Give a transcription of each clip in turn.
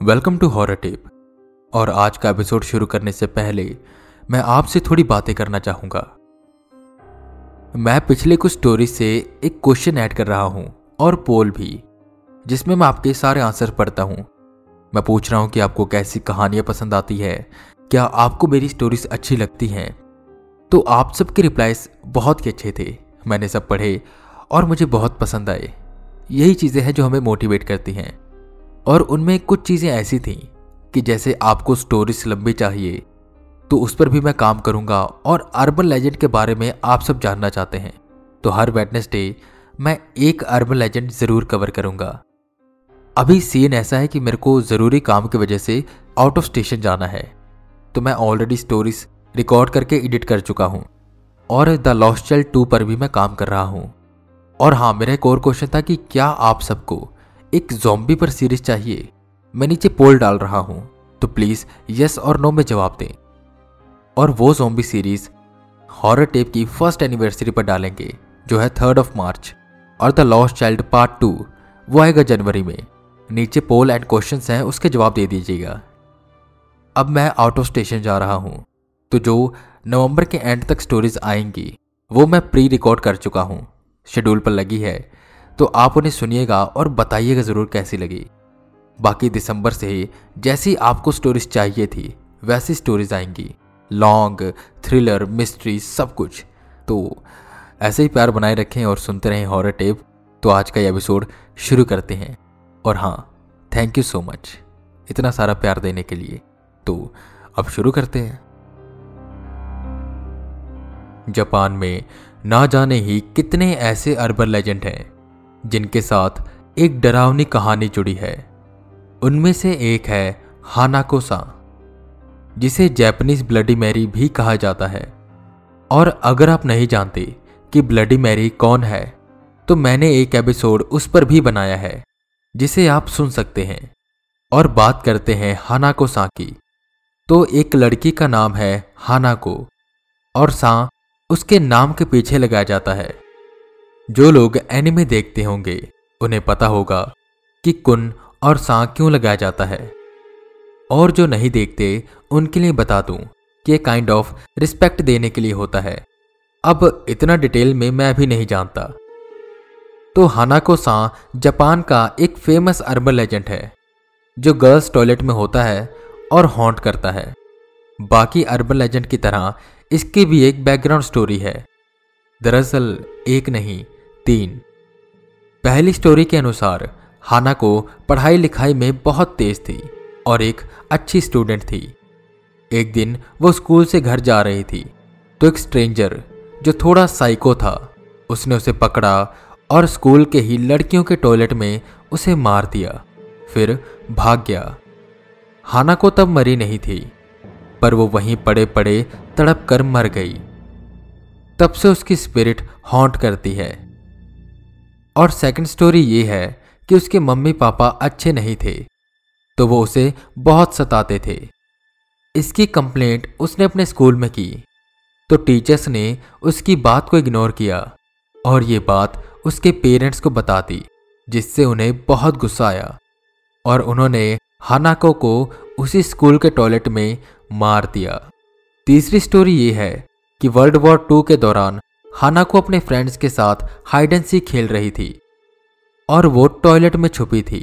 Welcome to horror tape. और आज का एपिसोड शुरू करने से पहले मैं आपसे थोड़ी बातें करना चाहूँगा। मैं पिछले कुछ स्टोरी से एक क्वेश्चन ऐड कर रहा हूँ, और पोल भी, जिसमें मैं आपके सारे आंसर पढ़ता हूँ। मैं पूछ रहा हूँ कि आपको कैसी कहानियाँ पसंद आती है, क्या आपको मेरी स्टोरीज अच्छी लगती हैं? तो आप सबके रिप्लाईज बहुत ही अच्छे थे, मैंने सब पढ़े, और मुझे बहुत पसंद आए। यही चीज़ें हैं जो हमें मोटिवेट करती हैं। और उनमें कुछ चीज़ें ऐसी थीं कि जैसे आपको स्टोरीज लंबी चाहिए तो उस पर भी मैं काम करूँगा और अर्बन लेजेंड के बारे में आप सब जानना चाहते हैं। तो हर वेडनेसडे मैं एक अर्बन लेजेंड ज़रूर कवर करूँगा। अभी सीन ऐसा है कि मेरे को ज़रूरी काम की वजह से आउट ऑफ़ स्टेशन जाना है तो मैं ऑलरेडी स्टोरीज रिकॉर्ड करके एडिट कर चुका हूँ और द लॉस्ट टू पर भी मैं काम कर रहा हूँ। और हाँ मेरा एक और क्वेश्चन था कि क्या आप सबको एक जॉम्बी पर सीरीज़ चाहिए। मैं नीचे पोल डाल रहा हूँ तो प्लीज़ यस और नो में जवाब दें। और वो जॉम्बी सीरीज़ हॉरर टेप की फ़र्स्ट एनिवर्सरी पर डालेंगे, जो है थर्ड ऑफ़ मार्च और the lost child part two वो आएगा जनवरी में। नीचे पोल एंड क्वेश्चंस हैं, उसके जवाब दे दीजिएगा। अब मैं आउट ऑफ़ स्टेशन जा रहा हूँ तो जो नवंबर के एंड तक स्टोरीज आएँगी, वो मैं प्री रिकॉर्ड कर चुका हूँ। शेड्यूल पर लगी है तो आप उन्हें सुनिएगा और बताइएगा ज़रूर कैसी लगी। बाकी दिसंबर से ही जैसी आपको स्टोरीज चाहिए थी, वैसी स्टोरीज आएँगी। लॉन्ग थ्रिलर मिस्ट्री सब कुछ। तो ऐसे ही प्यार बनाए रखें और सुनते रहें हॉरर टेप तो आज का ये एपिसोड शुरू करते हैं। और हाँ थैंक यू सो मच इतना सारा प्यार देने के लिए। तो अब शुरू करते हैं। जापान में ना जाने ही कितने ऐसे अर्बन लेजेंड हैं। जिनके साथ एक डरावनी कहानी जुड़ी है। उनमें से एक है हानाको सा जिसे जैपनीज ब्लडी मैरी भी कहा जाता है। और अगर आप नहीं जानते कि ब्लडी मैरी कौन है तो मैंने एक एपिसोड उस पर भी बनाया है, जिसे आप सुन सकते हैं। और बात करते हैं हानाको सा की तो एक लड़की का नाम है हानाको, और सा उसके नाम के पीछे लगाया जाता है। जो लोग एनिमे देखते होंगे, उन्हें पता होगा कि कुन और सा क्यों लगाया जाता है। और जो नहीं देखते, उनके लिए बता दूँ कि काइंड ऑफ़ रिस्पेक्ट देने के लिए होता है। अब इतना डिटेल में मैं भी नहीं जानता। तो हानाको सा जापान का एक फ़ेमस अर्बन लेजेंड है, जो गर्ल्स टॉयलेट में होता है और हॉन्ट करता है। बाकी अर्बन लेजेंड की तरह, इसकी भी एक बैकग्राउंड स्टोरी है। दरअसल, एक नहीं तीन। पहली स्टोरी के अनुसार, हाना को पढ़ाई लिखाई में बहुत तेज थी और एक अच्छी स्टूडेंट थी। एक दिन वो स्कूल से घर जा रही थी तो एक स्ट्रेंजर जो थोड़ा साइको था, उसने उसे पकड़ा और स्कूल के ही लड़कियों के टॉयलेट में उसे मार दिया, फिर भाग गया। हाना को तब मरी नहीं थी, पर वो वहीं पड़े पड़े तड़प कर मर गई। तब से उसकी स्पिरिट हॉन्ट करती है। और सेकंड स्टोरी ये है कि उसके मम्मी पापा अच्छे नहीं थे तो वो उसे बहुत सताते थे। इसकी कंप्लेंट उसने अपने स्कूल में की तो टीचर्स ने उसकी बात को इग्नोर किया और ये बात उसके पेरेंट्स को बता दी, जिससे उन्हें बहुत गुस्सा आया और उन्होंने हानाको को उसी स्कूल के टॉयलेट में मार दिया। तीसरी स्टोरी ये है कि वर्ल्ड वॉर टू के दौरान हाना को अपने फ्रेंड्स के साथ हाइड एंड सी खेल रही थी और वो टॉयलेट में छुपी थी।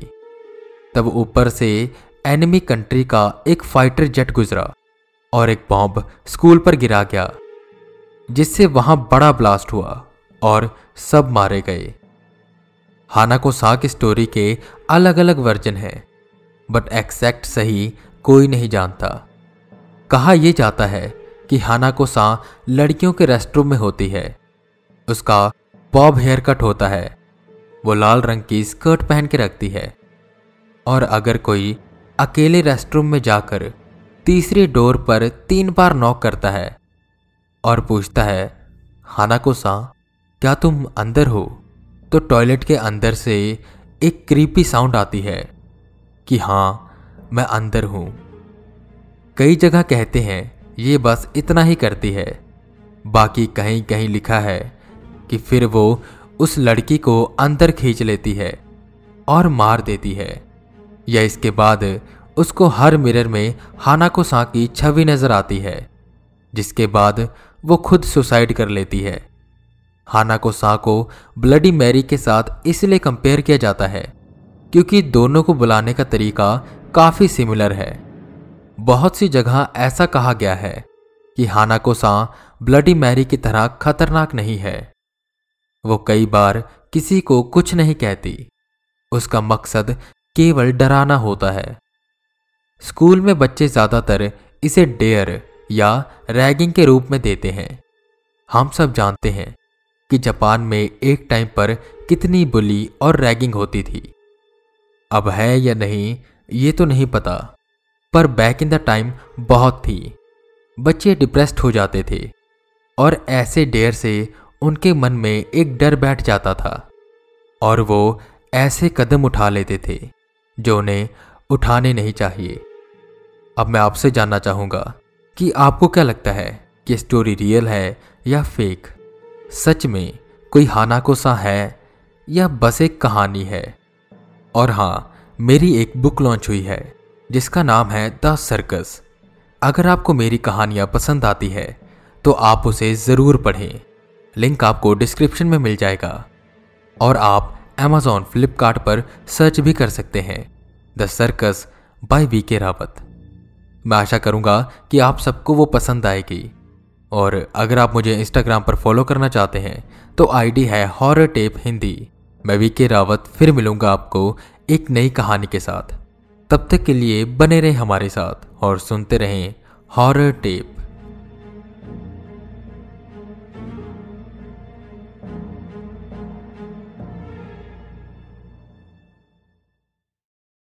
तब ऊपर से एनिमी कंट्री का एक फाइटर जेट गुजरा और एक बॉम्ब स्कूल पर गिरा गया, जिससे वहाँ बड़ा ब्लास्ट हुआ और सब मारे गए। हाना को सा की स्टोरी के अलग अलग वर्जन है बट एक्सैक्ट सही कोई नहीं जानता। कहा यह जाता है कि हाना को सा लड़कियों के रेस्टरूम में होती है। उसका बॉब हेयर कट होता है। वो लाल रंग की स्कर्ट पहन के रखती है। और अगर कोई अकेले रेस्टरूम में जाकर तीसरी डोर पर तीन बार नॉक करता है और पूछता है हाना को सा क्या तुम अंदर हो? तो टॉयलेट के अंदर से एक क्रीपी साउंड आती है कि हाँ, मैं अंदर हूँ। कई जगह कहते हैं, ये बस इतना ही करती है। बाकी कहीं कहीं लिखा है कि फिर वो उस लड़की को अंदर खींच लेती है और मार देती है। या इसके बाद उसको हर मिरर में हानाको सा की छवि नज़र आती है, जिसके बाद वो खुद सुसाइड कर लेती है। हानाको सा को ब्लडी मैरी के साथ इसलिए कंपेयर किया जाता है क्योंकि दोनों को बुलाने का तरीका काफ़ी सिमिलर है। बहुत सी जगह ऐसा कहा गया है कि हानाको सा ब्लडी मैरी की तरह खतरनाक नहीं है। वो कई बार किसी को कुछ नहीं कहती। उसका मकसद केवल डराना होता है। स्कूल में बच्चे ज़्यादातर इसे डेयर या रैगिंग के रूप में देते हैं। हम सब जानते हैं कि जापान में एक टाइम पर कितनी बुली और रैगिंग होती थी। अब है या नहीं, ये तो नहीं पता, पर बैक इन द टाइम बहुत थी। बच्चे डिप्रेस्ड हो जाते थे और ऐसे डेयर से उनके मन में एक डर बैठ जाता था, और वो ऐसे कदम उठा लेते थे, जो उन्हें उठाने नहीं चाहिए। अब मैं आपसे जानना चाहूँगा कि आपको क्या लगता है कि स्टोरी रियल है या फेक? सच में कोई हानाको सा है या बस एक कहानी है? और हाँ मेरी एक बुक लॉन्च हुई है, जिसका नाम है द सर्कस। अगर आपको मेरी कहानियाँ पसंद आती है तो आप उसे ज़रूर पढ़ें। लिंक आपको डिस्क्रिप्शन में मिल जाएगा। और आप अमेजॉन फ्लिपकार्ट पर सर्च भी कर सकते हैं। द सर्कस बाय वी के रावत मैं आशा करूँगा कि आप सबको वो पसंद आएगी। और अगर आप मुझे इंस्टाग्राम पर फॉलो करना चाहते हैं तो आईडी है हॉरर टेप हिंदी मैं वी के रावत फिर मिलूँगा आपको एक नई कहानी के साथ। तब तक के लिए बने रहें हमारे साथ और सुनते रहें हॉरर टेप